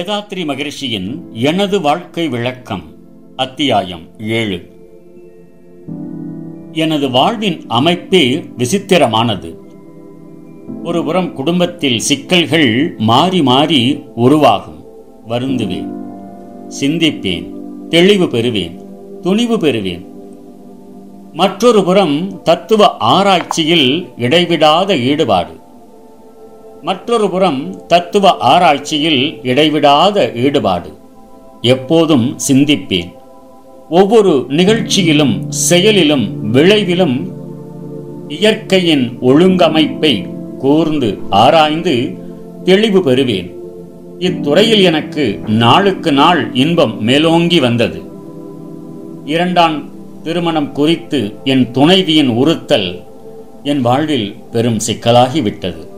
வேதாத்ரி மகிழ்ச்சியின் எனது வாழ்க்கை விளக்கம் அத்தியாயம் ஏழு. எனது வாழ்வின் அமைப்பே விசித்திரமானது. ஒருபுறம் குடும்பத்தில் சிக்கல்கள் மாறி மாறி உருவாகும். வருந்துவேன் சிந்திப்பேன் தெளிவு பெறுவேன் துணிவு பெறுவேன். மற்றொரு புறம் தத்துவ ஆராய்ச்சியில் இடைவிடாத ஈடுபாடு. மற்றொரு புறம் தத்துவ ஆராய்ச்சியில் இடைவிடாத ஈடுபாடு. எப்போதும் சிந்திப்பேன். ஒவ்வொரு நிகழ்ச்சியிலும் செயலிலும் விளைவிலும் இயற்கையின் ஒழுங்கமைப்பை கூர்ந்து ஆராய்ந்து தெளிவு பெறுவேன். இத்துறையில் எனக்கு நாளுக்கு நாள் இன்பம் மேலோங்கி வந்தது. இரண்டாம் திருமணம் குறித்து என் துணைவியின் உறுத்தல் என் வாழ்வில் பெரும் சிக்கலாகிவிட்டது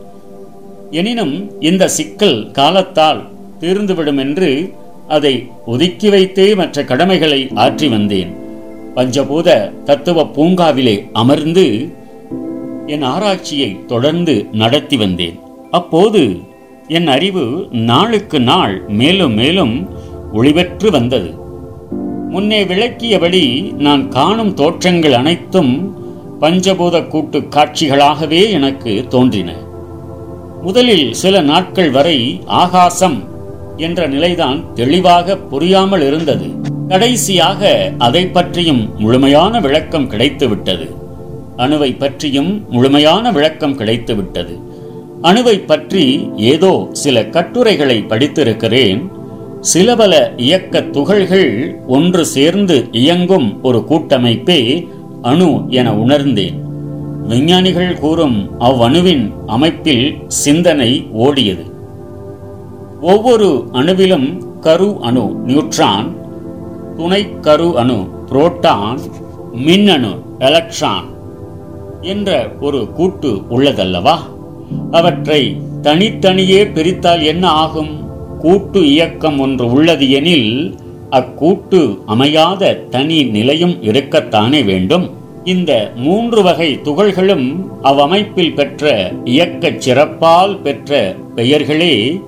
எனினும் இந்த சிக்கல் காலத்தால் தீர்ந்துவிடும் என்று அதை ஒதுக்கி வைத்தே மற்ற கடமைகளை ஆற்றி வந்தேன். பஞ்சபூத தத்துவ பூங்காவிலே அமர்ந்து என் ஆராய்ச்சியை தொடர்ந்து நடத்தி வந்தேன். அப்போது என் அறிவு நாளுக்கு நாள் மேலும் மேலும் ஒளிபெற்று வந்தது. முன்னே விளக்கியபடி நான் காணும் தோற்றங்கள் அனைத்தும் பஞ்சபூத கூட்டு காட்சிகளாகவே எனக்கு தோன்றின. முதலில் சில நாட்கள் வரை ஆகாசம் என்ற நிலைதான் தெளிவாக புரியாமல் இருந்தது. கடைசியாக அதை பற்றியும் முழுமையான விளக்கம் கிடைத்துவிட்டது. அணுவை பற்றியும் முழுமையான விளக்கம் கிடைத்துவிட்டது. அணுவை பற்றி ஏதோ சில கட்டுரைகளை படித்திருக்கிறேன். சில பல இயக்க துகள்கள் ஒன்று சேர்ந்து இயங்கும் ஒரு கூட்டமைப்பே அணு என உணர்ந்தேன். விஞ்ஞானிகள் கூறும் அவ்வணுவின் அமைப்பில் சிந்தனை ஓடியது. ஒவ்வொரு அணுவிலும் கரு அணு நியூட்ரான் துணை கரு அணு புரோட்டான் மின்னணு எலக்ட்ரான் என்ற ஒரு கூட்டு உள்ளதல்லவா? அவற்றை தனித்தனியே பிரித்தால் என்ன ஆகும்? கூட்டு இயக்கம் ஒன்று உள்ளது எனில் அக்கூட்டு அமையாத தனி நிலையும் இருக்கத்தானே வேண்டும்? இந்த மூன்று வகை துகள்களும் அவ்வமைப்பில் பெற்ற இயக்கச் சிறப்பால் பெற்ற பெயர்களே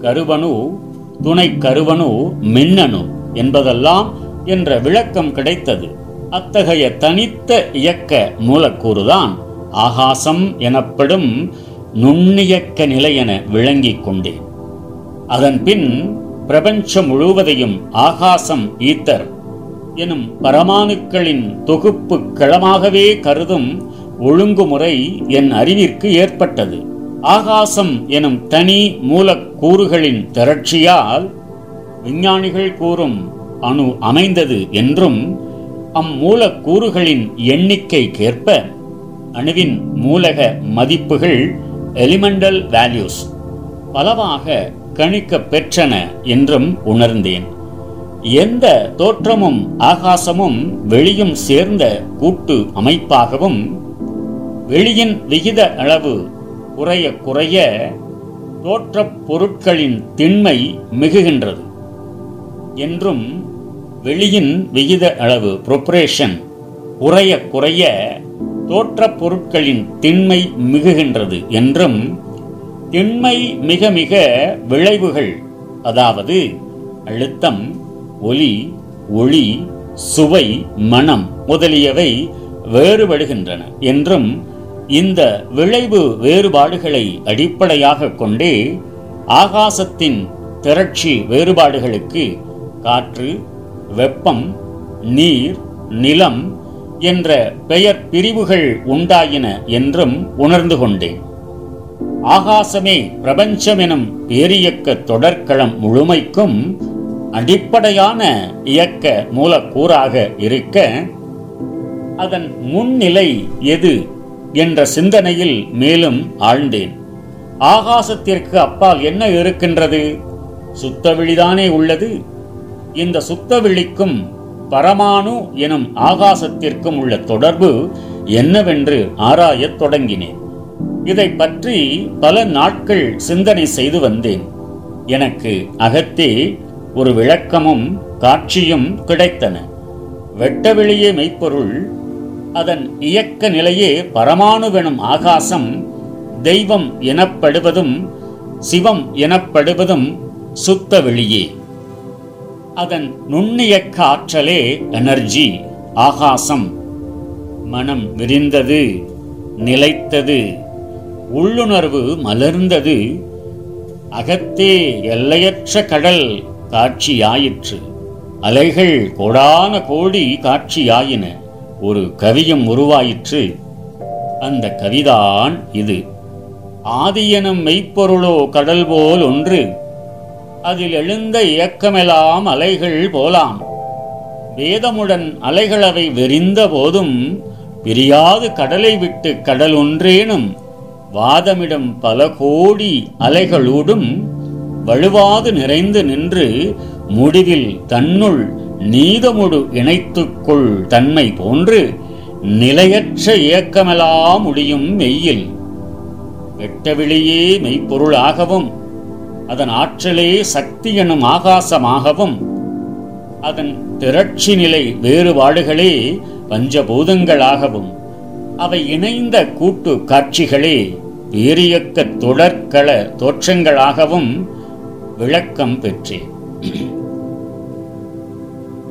கருவணு துணை கருவணு மின்னணு என்பதெல்லாம் என்ற விளக்கம் கிடைத்தது. அத்தகைய தனித்த இயக்க மூலக்கூறுதான் ஆகாசம் எனப்படும் நுண்ணியக்க நிலை என விளங்கிக் கொண்டேன். அதன்பின் பிரபஞ்சம் முழுவதையும் ஆகாசம் ஈத்தர் எனும் பரமாணுக்களின் தொகுப்பு களமாகவே கருதும் ஒழுங்குமுறை என் அறிவிற்கு ஏற்பட்டது. ஆகாசம் எனும் தனி மூலக்கூறுகளின் திரட்சியால் விஞ்ஞானிகள் கூறும் அணு அமைந்தது என்றும் அம்மூலக்கூறுகளின் எண்ணிக்கைக்கேற்ப அணுவின் மூலக மதிப்புகள் எலிமெண்டல் வேல்யூஸ் பலவாக கணிக்க பெற்றன என்றும் உணர்ந்தேன். எந்த தோற்றமும் ஆகாசமும் வெளியும் சேர்ந்த கூட்டு அமைப்பாகவும் வெளியின் விகித அளவு குறைய குறைய தோற்றப் பொருட்களின் திண்மை மிகுகின்றது. என்றும் வெளியின் விகித அளவு ப்ரொப்ரேஷன் குறைய குறைய தோற்றப் பொருட்களின் திண்மை மிகுகின்றது என்றும் திண்மை மிக மிக விளைவுகள் அதாவது அழுத்தம் ஒலி ஒளி சுவை மனம் முதலியவை வேறுபடுகின்றன. என்றும் இந்த விளைவு வேறுபாடுகளை அடிப்படையாக கொண்டே ஆகாசத்தின் திரட்சி வேறுபாடுகளுக்கு காற்று வெப்பம் நீர் நிலம் என்ற பெயர் பிரிவுகள் உண்டாயின என்றும் உணர்ந்து கொண்டேன். ஆகாசமே பிரபஞ்சம் எனும் பேரியக்க தொடர்களம் முழுமைக்கும் அடிப்படையான இயக்க மூலக்கூறாக இருக்க அதன் முன்னிலை எது என்ற சிந்தனையில் மேலும் ஆழ்ந்தேன். ஆகாசத்திற்கு அப்பால் என்ன இருக்கின்றது? சுத்தவெளிதானே உள்ளது. இந்த சுத்தவெளிக்கும் பரமானு எனும் ஆகாசத்திற்கும் உள்ள தொடர்பு என்னவென்று ஆராயத் தொடங்கினேன். இதை பற்றி பல நாட்கள் சிந்தனை செய்து வந்தேன். எனக்கு அகத்தே ஒரு விளக்கமும் காட்சியும் கிடைத்தன. வெட்டவெளியே மெய்ப்பொருள் அதன் இயக்க நிலையே பரமாணுவெனும் ஆகாசம் தெய்வம் எனப்படுவதும் சிவம் எனப்படுவதும் சுத்த வெளியே. அதன் நுண்ணியக்க ஆற்றலே எனர்ஜி ஆகாசம். மனம் விரிந்தது நிலைத்தது உள்ளுணர்வு மலர்ந்தது அகத்தே எல்லையற்ற கடல் காட்சியாயிற்று. அலைகள் கோடான கோடி காட்சியாயின. ஒரு கவியம் உருவாயிற்று. அந்த கவிதான் இது. ஆதியனும் மெய்ப்பொருளோ கடல் போல் ஒன்று. அதில் எழுந்த இயக்கமெல்லாம் அலைகள் போலாம். வேதமுடன் அலைகளவை வெறிந்த போதும் பிரியாது கடலை விட்டு கடல் ஒன்றேனும் வாதமிடம் பல கோடி அலைகளூடும் வலுவாது நிறைந்து நின்று முடிவில் தன்னுள் நீதமுடு இணைத்துக்கொள் தன்மை போன்று நிலையற்ற இயக்கமெல்லாம் முடியும் மெய்யில். வெட்டவெளியே மெய்ப்பொருளாகவும் அதன் ஆற்றலே சக்தி எனும் ஆகாசமாகவும் அதன் திரட்சி நிலை வேறுபாடுகளே பஞ்சபூதங்களாகவும் அவை இணைந்த கூட்டு காட்சிகளே வேரியக்க தொடர்கள தோற்றங்களாகவும் விளக்கம் பெற்றேன்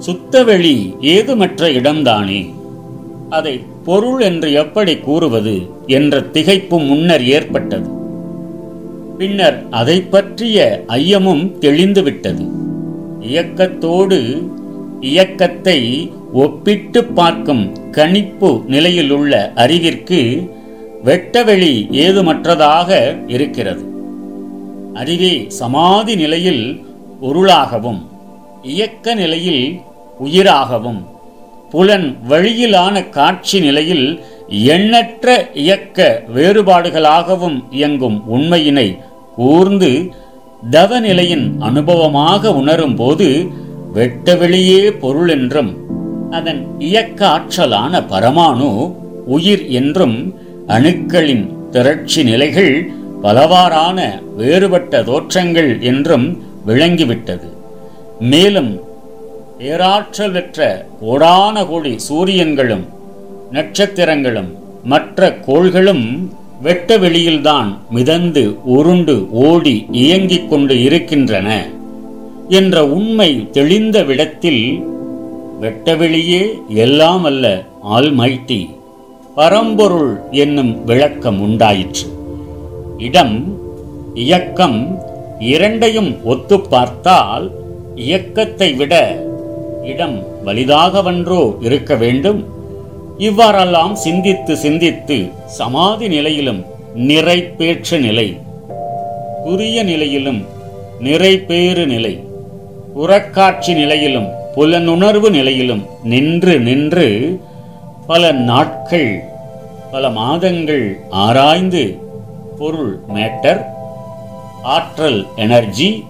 சுத்தவெளி ஏதுமற்ற இடம்தானே? அதை பொருள் என்று எப்படி கூறுவது என்ற திகைப்பு முன்னர் ஏற்பட்டது. பின்னர் அதை பற்றிய ஐயமும் தெளிந்துவிட்டது. இயக்கத்தோடு இயக்கத்தை ஒப்பிட்டு பார்க்கும் கணிப்பு நிலையிலுள்ள அறிவிற்கு வெட்டவெளி ஏதுமற்றதாக இருக்கிறது. அறிவே சமாதி நிலையில் பொருளாகவும் இயக்க நிலையில் உயிராகவும் புலன் வழியிலான காட்சி நிலையில் எண்ணற்ற இயக்க வேறுபாடுகளாகவும் இயங்கும் உண்மையினை கூர்ந்து தவநிலையின் அனுபவமாக உணரும் போது வெட்டவெளியே பொருள் என்றும் அதன் இயக்க ஆற்றலான பரமாணு உயிர் என்றும் அணுக்களின் திரட்சி நிலைகள் பலவாறான வேறுபட்ட தோற்றங்கள் என்றும் விளங்கிவிட்டது. மேலும் பேராற்றல் பெற்ற கோடான கோடி சூரியன்களும் நட்சத்திரங்களும் மற்ற கோள்களும் வெட்ட வெளியில்தான் மிதந்து உருண்டு ஓடி இயங்கிக் கொண்டு இருக்கின்றன என்ற உண்மை தெளிந்த விடத்தில் வெட்டவெளியே எல்லாம் அல்ல ஆல்மைட்டி பரம்பொருள் என்னும் விளக்கம் உண்டாயிற்று. இடம் இயக்கம் இரண்டையும் ஒத்து பார்த்தால் இயக்கத்தை விட இடம் வலிதாகவன்றோ இருக்க வேண்டும். இவ்வாறெல்லாம் சிந்தித்து சிந்தித்து சமாதி நிலையிலும் நிறைப்பேற்ற நிலை புரிய நிலையிலும் நிறைப்பேறு நிலை புறக்காட்சி நிலையிலும் புலனுணர்வு நிலையிலும் நின்று நின்று பல நாட்கள் பல மாதங்கள் ஆராய்ந்து பொருள் மேட்டர் ஆற்றல் எனர்ஜி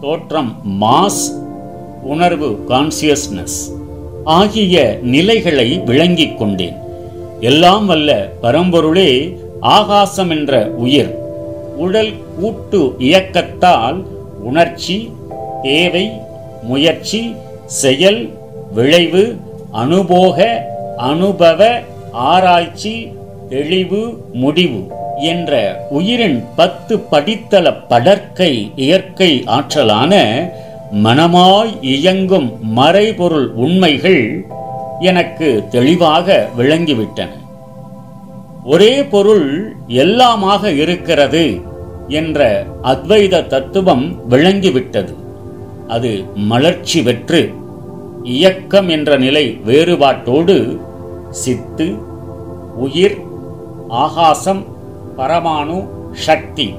தோற்றம் மாஸ் உணர்வு கான்சியஸ்னஸ் ஆகிய நிலைகளை விளங்கிக் கொண்டேன். எல்லாம் வல்ல பரம்பொருளே ஆகாசம் என்ற உயிர். உடல் கூட்டு இயக்கத்தால் உணர்ச்சி தேவை முயற்சி செயல் விளைவு அனுபோக அனுபவ ஆராய்ச்சி தெளிவு முடிவு. என்ற உயிரின் பத்து படித்தள படற்கை இயற்கை ஆற்றலான மனமாய் இயங்கும் மறைபொருள் உண்மைகள் எனக்கு தெளிவாக விளங்கிவிட்டன. ஒரே பொருள் எல்லாமாக இருக்கிறது என்ற அத்வைத தத்துவம் விளங்கிவிட்டது. அது மலர்ச்சி பெற்று இயக்கம் என்ற நிலை வேறுபாட்டோடு சித்து உயிர் ஆகாசம் பரமாணு சக்தி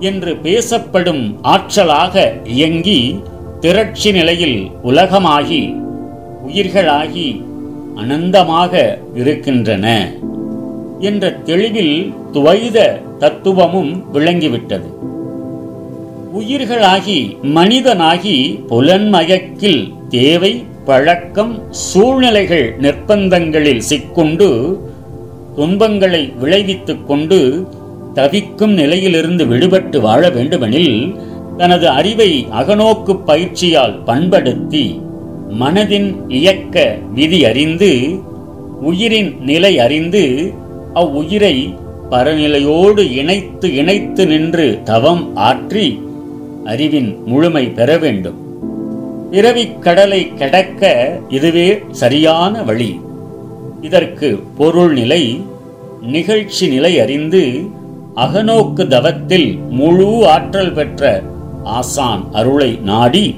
என்று பேசப்படும் ஆற்றலாக இயங்கி திரட்சி நிலையில் உலகமாகி உயிர்களாகி அனந்தமாக இருக்கின்றன என்ற தெளிவில் துவைத தத்துவமும் விளங்கிவிட்டது. உயிர்களாகி மனிதனாகி புலன்மயக்கில் தேவை பழக்கம் சூழ்நிலைகள் நிர்பந்தங்களில் சிக்குண்டு துன்பங்களை விளைவித்துக் கொண்டு தவிக்கும் நிலையிலிருந்து விடுபட்டு வாழ வேண்டுமெனில் தனது அறிவை அகநோக்கு பயிற்சியால் பண்படுத்தி மனதின் இயக்க விதி அறிந்து உயிரின் நிலை அறிந்து அவ்வுயிரை பரநிலையோடு இணைத்து இணைத்து நின்று தவம் ஆற்றி அறிவின் முழுமை பெற வேண்டும். பிறவிக் கடலை கடக்க இதுவே சரியான வழி. இதற்கு பொருள் நிலை நிகழ்ச்சி நிலை அறிந்து அகநோக்கு தவத்தில் முழு ஆற்றல் பெற்ற ஆசான் அருளை நாடி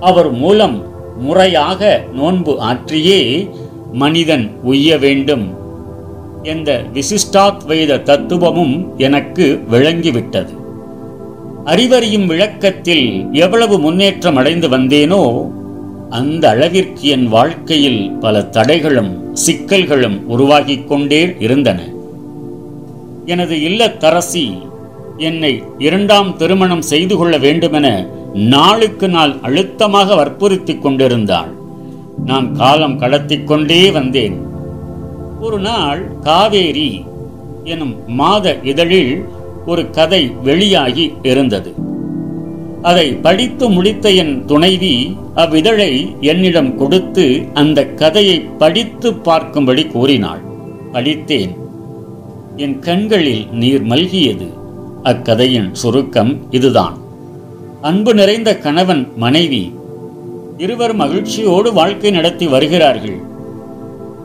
அவர் மூலம் முறையாக நோன்பு ஆற்றியே மனிதன் உய்ய வேண்டும் என்ற விசிஷ்டாத்வைத தத்துவமும் எனக்கு விளங்கிவிட்டது. அறிவறியும் விளக்கத்தில் எவ்வளவு முன்னேற்றம் அடைந்து வந்தேனோ அந்த அளவிற்கு என் வாழ்க்கையில் பல தடைகளும் சிக்கல்களும் உருவாகிக் கொண்டே இருந்தன. எனது இல்லத்தரசி என்னை இரண்டாம் திருமணம் செய்து கொள்ள வேண்டுமென நாளுக்கு நாள் அழுத்தமாக வற்புறுத்திக் கொண்டிருந்தாள். நான் காலம் கடத்திக் கொண்டே வந்தேன். ஒரு நாள் காவேரி எனும் மாத இதழில் ஒரு கதை வெளியாகி இருந்தது. அதை படித்து முடித்த என் துணைவி அவ்விதழை என்னிடம் கொடுத்து அந்த கதையை படித்து பார்க்கும்படி கூறினாள். படித்தேன். என் கண்களில் நீர் மல்கியது. அக்கதையின் சுருக்கம் இதுதான். அன்பு நிறைந்த கணவன் மனைவி இருவர் மகிழ்ச்சியோடு வாழ்க்கை நடத்தி வருகிறார்கள்.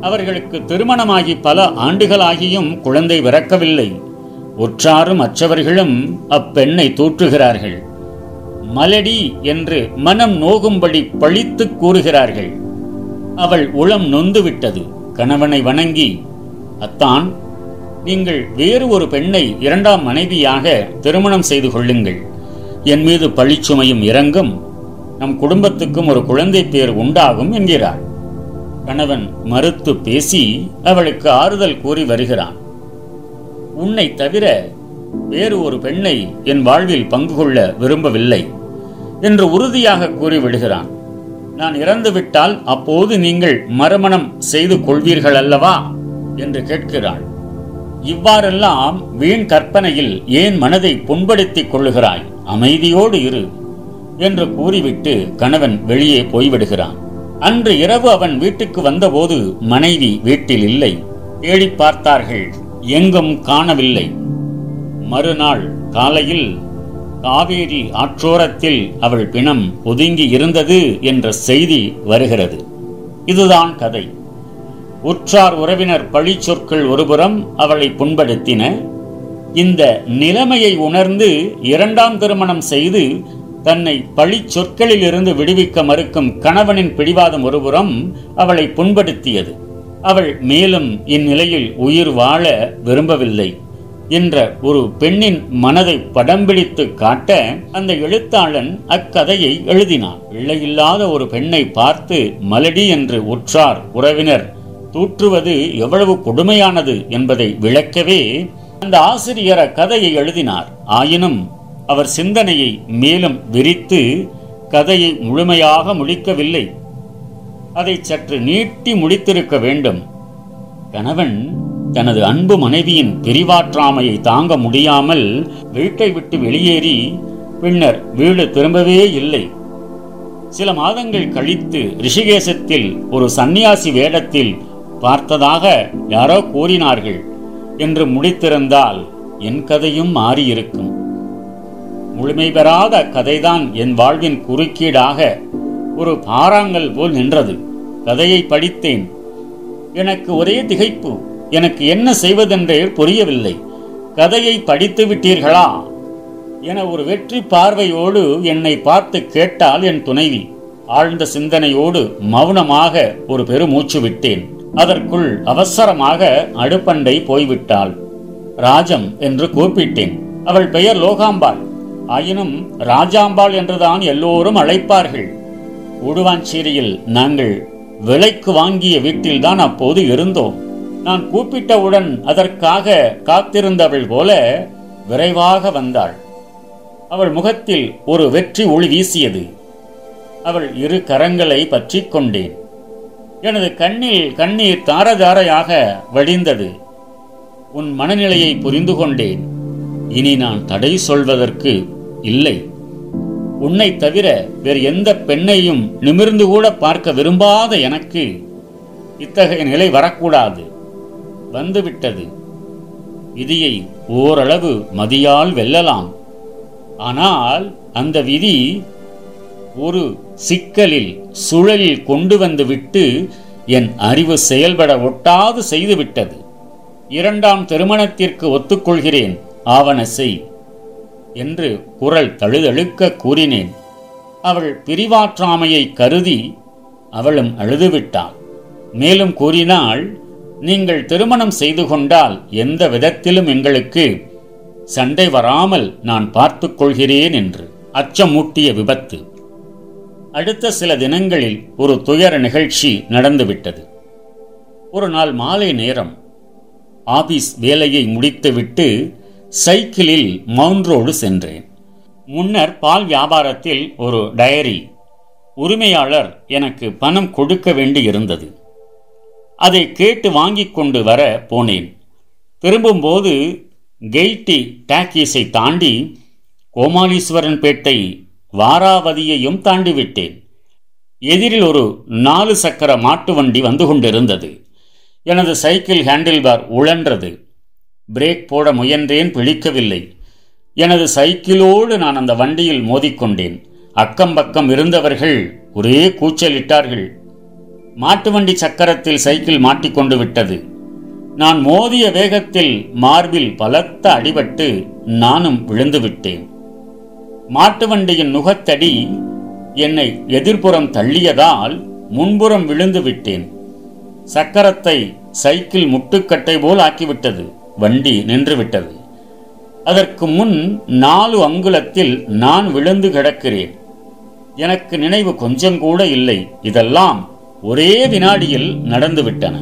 அவர்களுக்கு திருமணமாகி பல ஆண்டுகளாகியும் குழந்தை பிறக்கவில்லை. உற்றாரும் மற்றவர்களும் அப்பெண்ணை தூற்றுகிறார்கள். மலடி என்று மனம் நோகும்படி பழித்து கூறுகிறார்கள். அவள் உளம் நொந்துவிட்டது. கணவனை வணங்கி அத்தான் நீங்கள் வேறு ஒரு பெண்ணை இரண்டாம் மனைவியாக திருமணம் செய்து கொள்ளுங்கள். என் மீது பழிச்சுமையும் இறங்கும். நம் குடும்பத்துக்கும் ஒரு குழந்தை பேர் உண்டாகும் என்கிறார் கணவன் மறுத்து பேசி அவளுக்கு ஆறுதல் கூறி வருகிறான். உன்னை தவிர வேறு ஒரு பெண்ணை என் வாழ்வில் பங்கு கொள்ள விரும்பவில்லை என்று உறுதியாக கூறிவிடுகிறான். நான் இறந்துவிட்டால் அப்போது நீங்கள் மறுமணம் செய்து கொள்வீர்கள் அல்லவா? என்று கேட்கிறாள். இவ்வாறெல்லாம் வீண் கற்பனையில் ஏன் மனதை புண்படுத்திக் கொள்ளுகிறாய்? அமைதியோடு இரு என்று கூறிவிட்டு கணவன் வெளியே போய்விடுகிறான். அன்று இரவு அவன் வீட்டுக்கு வந்தபோது மனைவி வீட்டில் இல்லை. தேடி பார்த்தார்கள். எங்கும் காணவில்லை. மறுநாள் காலையில் காவேரி ஆற்றோரத்தில் அவள் பிணம் ஒதுங்கி இருந்தது என்ற செய்தி வருகிறது. இதுதான் கதை. உற்றார் உறவினர் பழிச்சொற்கள் ஒருபுறம் அவளை புண்படுத்தின. இந்த நிலைமையை உணர்ந்து இரண்டாம் திருமணம் செய்து தன்னை பழி சொற்களில் இருந்து விடுவிக்க மறுக்கும் கணவனின் பிடிவாதம் ஒருபுறம் அவளை புண்படுத்தியது. அவள் மேலும் இந்நிலையில் உயிர் வாழ விரும்பவில்லை. என்ற ஒரு பெண்ணின் மனதை படம் பிடித்து காட்ட அந்த எழுத்தாளன் அக்கதையை எழுதினான். பிள்ளையில்லாத ஒரு பெண்ணை பார்த்து மலடி என்று உற்றார் உறவினர். தூற்றுவது எவ்வளவு கொடுமையானது என்பதை விளக்கவே அந்த ஆசிரியர் அக்கதையை எழுதினார். ஆயினும் அவர் சிந்தனையை மேலும் விரித்து கதையை முழுமையாக முடிக்கவில்லை. அதை சற்று நீட்டி முடித்திருக்க வேண்டும். கணவன் தனது அன்பு மனைவியின் பிரிவாற்றாமையை தாங்க முடியாமல் வீட்டை விட்டு வெளியேறி பின்னர் வீடு திரும்பவே இல்லை. சில மாதங்கள் கழித்து ரிஷிகேசத்தில் ஒரு சந்நியாசி வேடத்தில் பார்த்ததாக யாரோ கூறினார்கள் என்று முடித்திருந்தால் என் கதையும் மாறியிருக்கும். முழுமை பெறாத கதைதான் என் வாழ்வின் குறுக்கீடாக ஒரு பாறாங்கல் போல் நின்றது. கதையை படித்தேன். எனக்கு ஒரே திகைப்பு. எனக்கு என்ன செய்வதென்றே புரியவில்லை. கதையை படித்து விட்டீர்களா? என ஒரு வெற்றி பார்வையோடு என்னை பார்த்து கேட்டால் என் துணைவி. ஆழ்ந்த சிந்தனையோடு மௌனமாக ஒரு பெருமூச்சு விட்டேன். அதற்குள் அவசரமாக அடுப்பண்டை போய்விட்டாள். ராஜம் என்று கூப்பிட்டேன். அவள் பெயர் லோகாம்பாள். ஆயினும் ராஜாம்பாள் என்றுதான் எல்லோரும் அழைப்பார்கள். உடுவாஞ்சேரியில் நாங்கள் விலைக்கு வாங்கிய வீட்டில்தான் அப்போது இருந்தோம். நான் கூப்பிட்டவுடன் அதற்காக காத்திருந்தவள் போல விரைவாக வந்தாள். அவள் முகத்தில் ஒரு வெற்றி ஒளி வீசியது. அவள் இரு கரங்களை பற்றி கொண்டேன். எனது கண்ணில் கண்ணீர் தாரதாரையாக வடிந்தது உன் மனநிலையை புரிந்து கொண்டேன். இனி நான் தடை சொல்வதற்கு இல்லை. உன்னை தவிர வேறு எந்த பெண்ணையும் நிமிர்ந்து கூட பார்க்க விரும்பாத எனக்கு இத்தகைய நிலை வரக்கூடாது. வந்துவிட்டது. விதியை ஓரளவு மதியால் வெல்லலாம். ஆனால் அந்த விதி ஒரு சிக்கலில் சுழலில் கொண்டு வந்து விட்டு என் அறிவு செயல்பட ஒட்டாது செய்துவிட்டது. இரண்டாம் திருமணத்திற்கு ஒத்துக்கொள்கிறேன் ஆவண செய் என்று குரல் தழுதழுக்க கூறினேன். அவள் பிரிவாற்றாமையை கருதி அவளும் அழுதுவிட்டாள். மேலும் கூறினாள் நீங்கள் திருமணம் செய்து கொண்டால் எந்த விதத்திலும் எங்களுக்கு சண்டை வராமல் நான் பார்த்துக் கொள்கிறேன் என்று அச்சமூட்டிய விபத்து. அடுத்த சில தினங்களில் ஒரு துயர நிகழ்ச்சி நடந்துவிட்டது. ஒரு நாள் மாலை நேரம் ஆபீஸ் வேலையை முடித்துவிட்டு சைக்கிளில் மவுண்ட் ரோடு சென்றேன். முன்னர் பால் வியாபாரத்தில் ஒரு டயரி உரிமையாளர் எனக்கு பணம் கொடுக்க வேண்டி இருந்தது அதை கேட்டு வாங்கிக் கொண்டு வர போனேன். திரும்பும்போது கெய்டி டாக்கீஸை தாண்டி கோமாலீஸ்வரன் பேட்டை வாராவதியையும் தாண்டிவிட்டேன். எதிரில் ஒரு நாலு சக்கர மாட்டு வண்டி வந்து கொண்டிருந்தது. எனது சைக்கிள் ஹேண்டில் பார் உழன்றது. பிரேக் போட முயன்றேன் பிழிக்கவில்லை எனது சைக்கிளோடு நான் அந்த வண்டியில் மோதிக்கொண்டேன். அக்கம் பக்கம் இருந்தவர்கள் ஒரே கூச்சலிட்டார்கள். மாட்டு வண்டி சக்கரத்தில் சைக்கிள் மாட்டிக்கொண்டு விட்டது. நான் மோதிய வேகத்தில் மார்பில் பலத்த அடிபட்டு நானும் விழுந்து விட்டேன். மாட்டு வண்டியின் நுகத்தடி என்னை எதிர்ப்புறம் தள்ளியதால் முன்புறம் விழுந்து விட்டேன். சக்கரத்தை சைக்கிள் முட்டுக்கட்டை போல் ஆக்கிவிட்டது. வண்டி நின்றுவிட்டது. அதற்கு முன் நாலு அங்குலத்தில் நான் விழுந்து கிடக்கிறேன். எனக்கு நினைவு கொஞ்சம் கூட இல்லை. இதெல்லாம் ஒரே வினாடியில் நடந்துவிட்டன.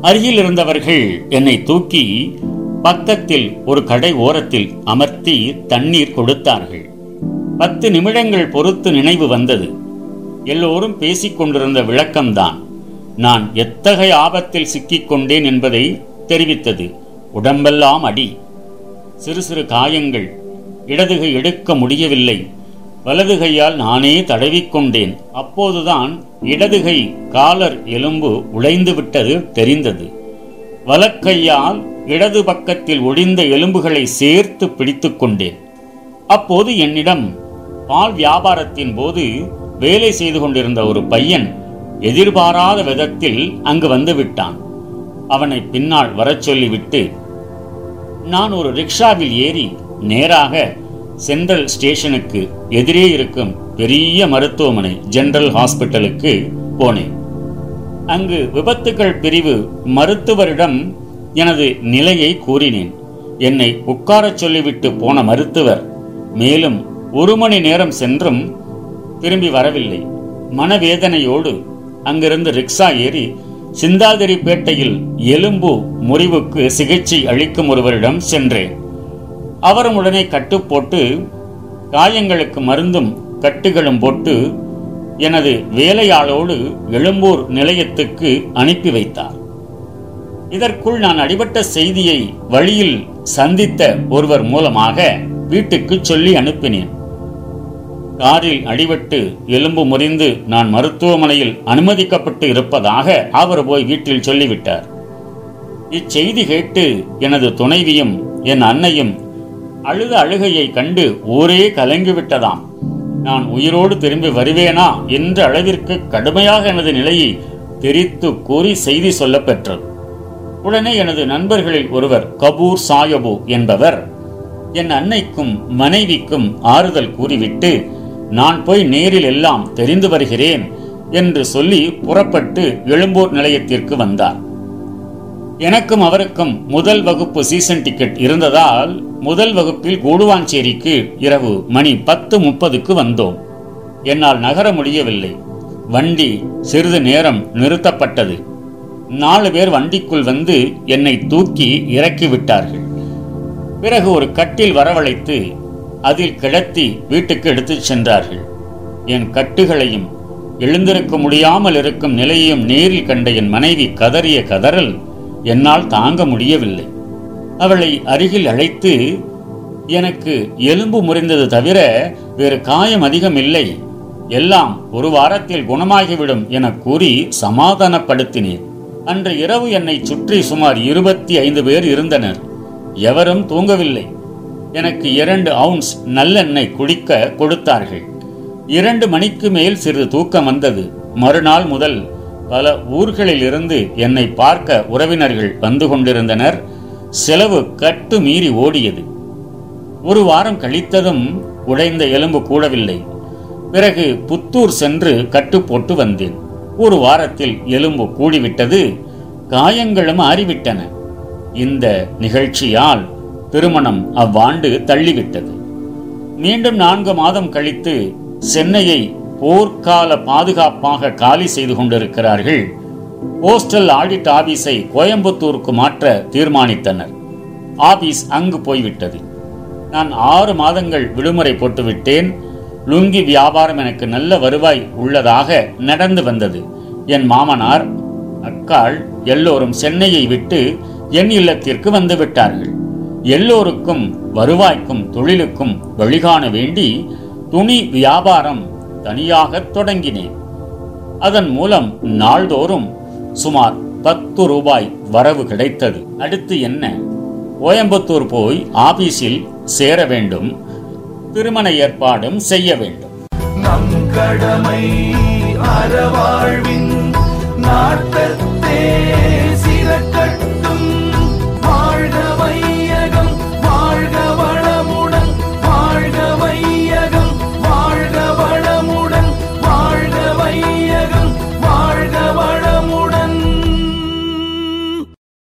அருகில் இருந்தவர்கள் என்னை தூக்கி பக்கத்தில் ஒரு கடை ஓரத்தில் அமர்த்தி தண்ணீர் கொடுத்தார்கள். பத்து நிமிடங்கள் பொறுத்து நினைவு வந்தது. எல்லோரும் பேசிக்கொண்டிருந்த விளக்கம்தான். நான் எத்தகைய ஆபத்தில் சிக்கிக் கொண்டேன் என்பதை தெரிவித்தது. உடம்பெல்லாம் அடி. சிறு சிறு காயங்கள். இடதுகை எடுக்க முடியவில்லை. வலது கையால் நானே தடவிக்கொண்டேன். அப்போதுதான் இடதுகை காலர் எலும்பு உடைந்து விட்டது தெரிந்தது வலக்கையால் இடது பக்கத்தில் ஒடிந்த எலும்புகளை சேர்த்து பிடித்துக்கொண்டேன் அப்போது என்னிடம் பால் வியாபாரத்தின் போது வேலை செய்து கொண்டிருந்த ஒரு பையன் எதிர்பாராத விதத்தில் அங்கு வந்து விட்டான். அவனை பின்னால் வரச் சொல்லிவிட்டு நான் ஒரு ரிக்ஷாவில் ஏறி நேராக சென்ட்ரல் ஸ்டேஷனுக்கு எதிரே இருக்கும் பெரிய மருத்துவமனை ஜெனரல் ஹாஸ்பிட்டலுக்கு போனேன். அங்கு விபத்துக்கள் பிரிவு மருத்துவரிடம் எனது நிலையை கூறினேன். என்னை உட்காரச் சொல்லிவிட்டு போன மருத்துவர் மேலும் ஒரு மணி நேரம் சென்றும் திரும்பி வரவில்லை. மனவேதனையோடு அங்கிருந்து ரிக்ஷா ஏறி சிந்தாதிரிப்பேட்டையில் எலும்பு முறிவுக்கு சிகிச்சை அளிக்கும் ஒருவரிடம் சென்றேன். அவரும் உடனே கட்டு போட்டு காயங்களுக்கு மருந்தும் கட்டுகளும் போட்டு எனது வேலையாளோடு எழும்பூர் நிலையத்துக்கு அனுப்பி வைத்தார். இதற்குள் நான் அடிபட்ட செய்தியை வழியில் சந்தித்த ஒருவர் மூலமாக வீட்டுக்கு சொல்லி அனுப்பினேன். காரில் அடிபட்டு எலும்பு முறிந்து நான் மருத்துவமனையில் அனுமதிக்கப்பட்டு இருப்பதாக அவர் போய் வீட்டில் சொல்லிவிட்டார். இச்செய்தி கேட்டு எனது துணைவியும் என் அன்னையும் அழுத அழுகையை கண்டு ஊரே கலங்கிவிட்டதாம். நான் உயிரோடு திரும்பி வருவேனா என்ற அளவிற்கு கடுமையாக எனது நிலையை தெரித்து கூறி செய்தி சொல்லப் பெற்றது. உடனே எனது நண்பர்களில் ஒருவர் கபூர் சாயபு என்பவர் என் அன்னைக்கும் மனைவிக்கும் ஆறுதல் கூறிவிட்டு நான் போய் நேரில் எல்லாம் தெரிந்து வருகிறேன் என்று சொல்லி புறப்பட்டு எழும்பூர் நிலையத்திற்கு வந்தார். எனக்கும் அவருக்கும் முதல் வகுப்பு சீசன் டிக்கெட் இருந்ததால் முதல் வகுப்பில் கூடுவாஞ்சேரிக்கு இரவு மணி பத்து முப்பதுக்கு வந்தோம். என்னால் நகர முடியவில்லை. வண்டி சிறிது நேரம் நிறுத்தப்பட்டது. நாலு பேர் வண்டிக்குள் வந்து என்னை தூக்கி இறக்கி விட்டார்கள் பிறகு ஒரு கட்டில் வரவழைத்து அதில் கிடத்தி வீட்டுக்கு எடுத்துச் சென்றார்கள். என் கட்டுகளையும் எழுந்திருக்க முடியாமல் இருக்கும் நிலையையும் நேரில் கண்ட என் மனைவி கதறிய கதறல் என்னால் தாங்க முடியவில்லை. அவளை அருகில் அழைத்து எனக்கு எலும்பு முறிந்தது தவிர வேறு காயம் அதிகம் இல்லை எல்லாம் ஒரு வாரத்தில் குணமாகிவிடும் என கூறி சமாதானப்படுத்தினேன். அன்று இரவு என்னை சுற்றி சுமார் இருபத்தி ஐந்து பேர் இருந்தனர். எவரும் தூங்கவில்லை. எனக்கு இரண்டு அவுன்ஸ் நல்லெண்ணெய் குடிக்க கொடுத்தார்கள். இரண்டு மணிக்கு மேல் சிறிது தூக்கம் வந்தது. மறுநாள் முதல் பல ஊர்களிலிருந்து என்னை பார்க்க உறவினர்கள் வந்து கொண்டிருந்தனர். செலவு கட்டு மீறி ஓடியது. ஒரு வாரம் கழித்ததும் உடைந்த எலும்பு கூடவில்லை. பிறகு புத்தூர் சென்று கட்டு போட்டு வந்தேன். ஒரு வாரத்தில் எலும்பு கூடிவிட்டது காயங்களும் ஆறிவிட்டன. இந்த நிகழ்ச்சியால் திருமணம் அவ்வாண்டு தள்ளிவிட்டது. மீண்டும் நான்கு மாதம் கழித்து சென்னையை போர்க்கால பாதுகாப்பாக காலி செய்து கொண்டிருக்கிறார்கள் போஸ்டல் ஆடிட் ஆபீஸை கோயம்புத்தூருக்கு மாற்ற தீர்மானித்தனர். ஆபீஸ் அங்கு போய்விட்டது. நான் ஆறு மாதங்கள் விடுமுறை போட்டுவிட்டேன். லுங்கி வியாபாரம் எனக்கு நல்ல வருவாய் உள்ளதாக நடந்து வந்தது. என் மாமனார் அக்காள் எல்லோரும் சென்னையை விட்டு என் இல்லத்திற்கு வந்து விட்டார்கள். எல்லோருக்கும் வருவாய்க்கும் தொழிலுக்கும் வழிகாண வேண்டி துணி வியாபாரம் தனியாக தொடங்கினேன். அதன் மூலம் நாள்தோறும் சுமார் பத்து ரூபாய் வரவு கிடைத்தது. அடுத்து என்ன? கோயம்புத்தூர் போய் ஆபீஸில் சேர வேண்டும். திருமண ஏற்பாடும் செய்ய வேண்டும். நம் கடமை அறவாழ்வின் நாட்டத்தே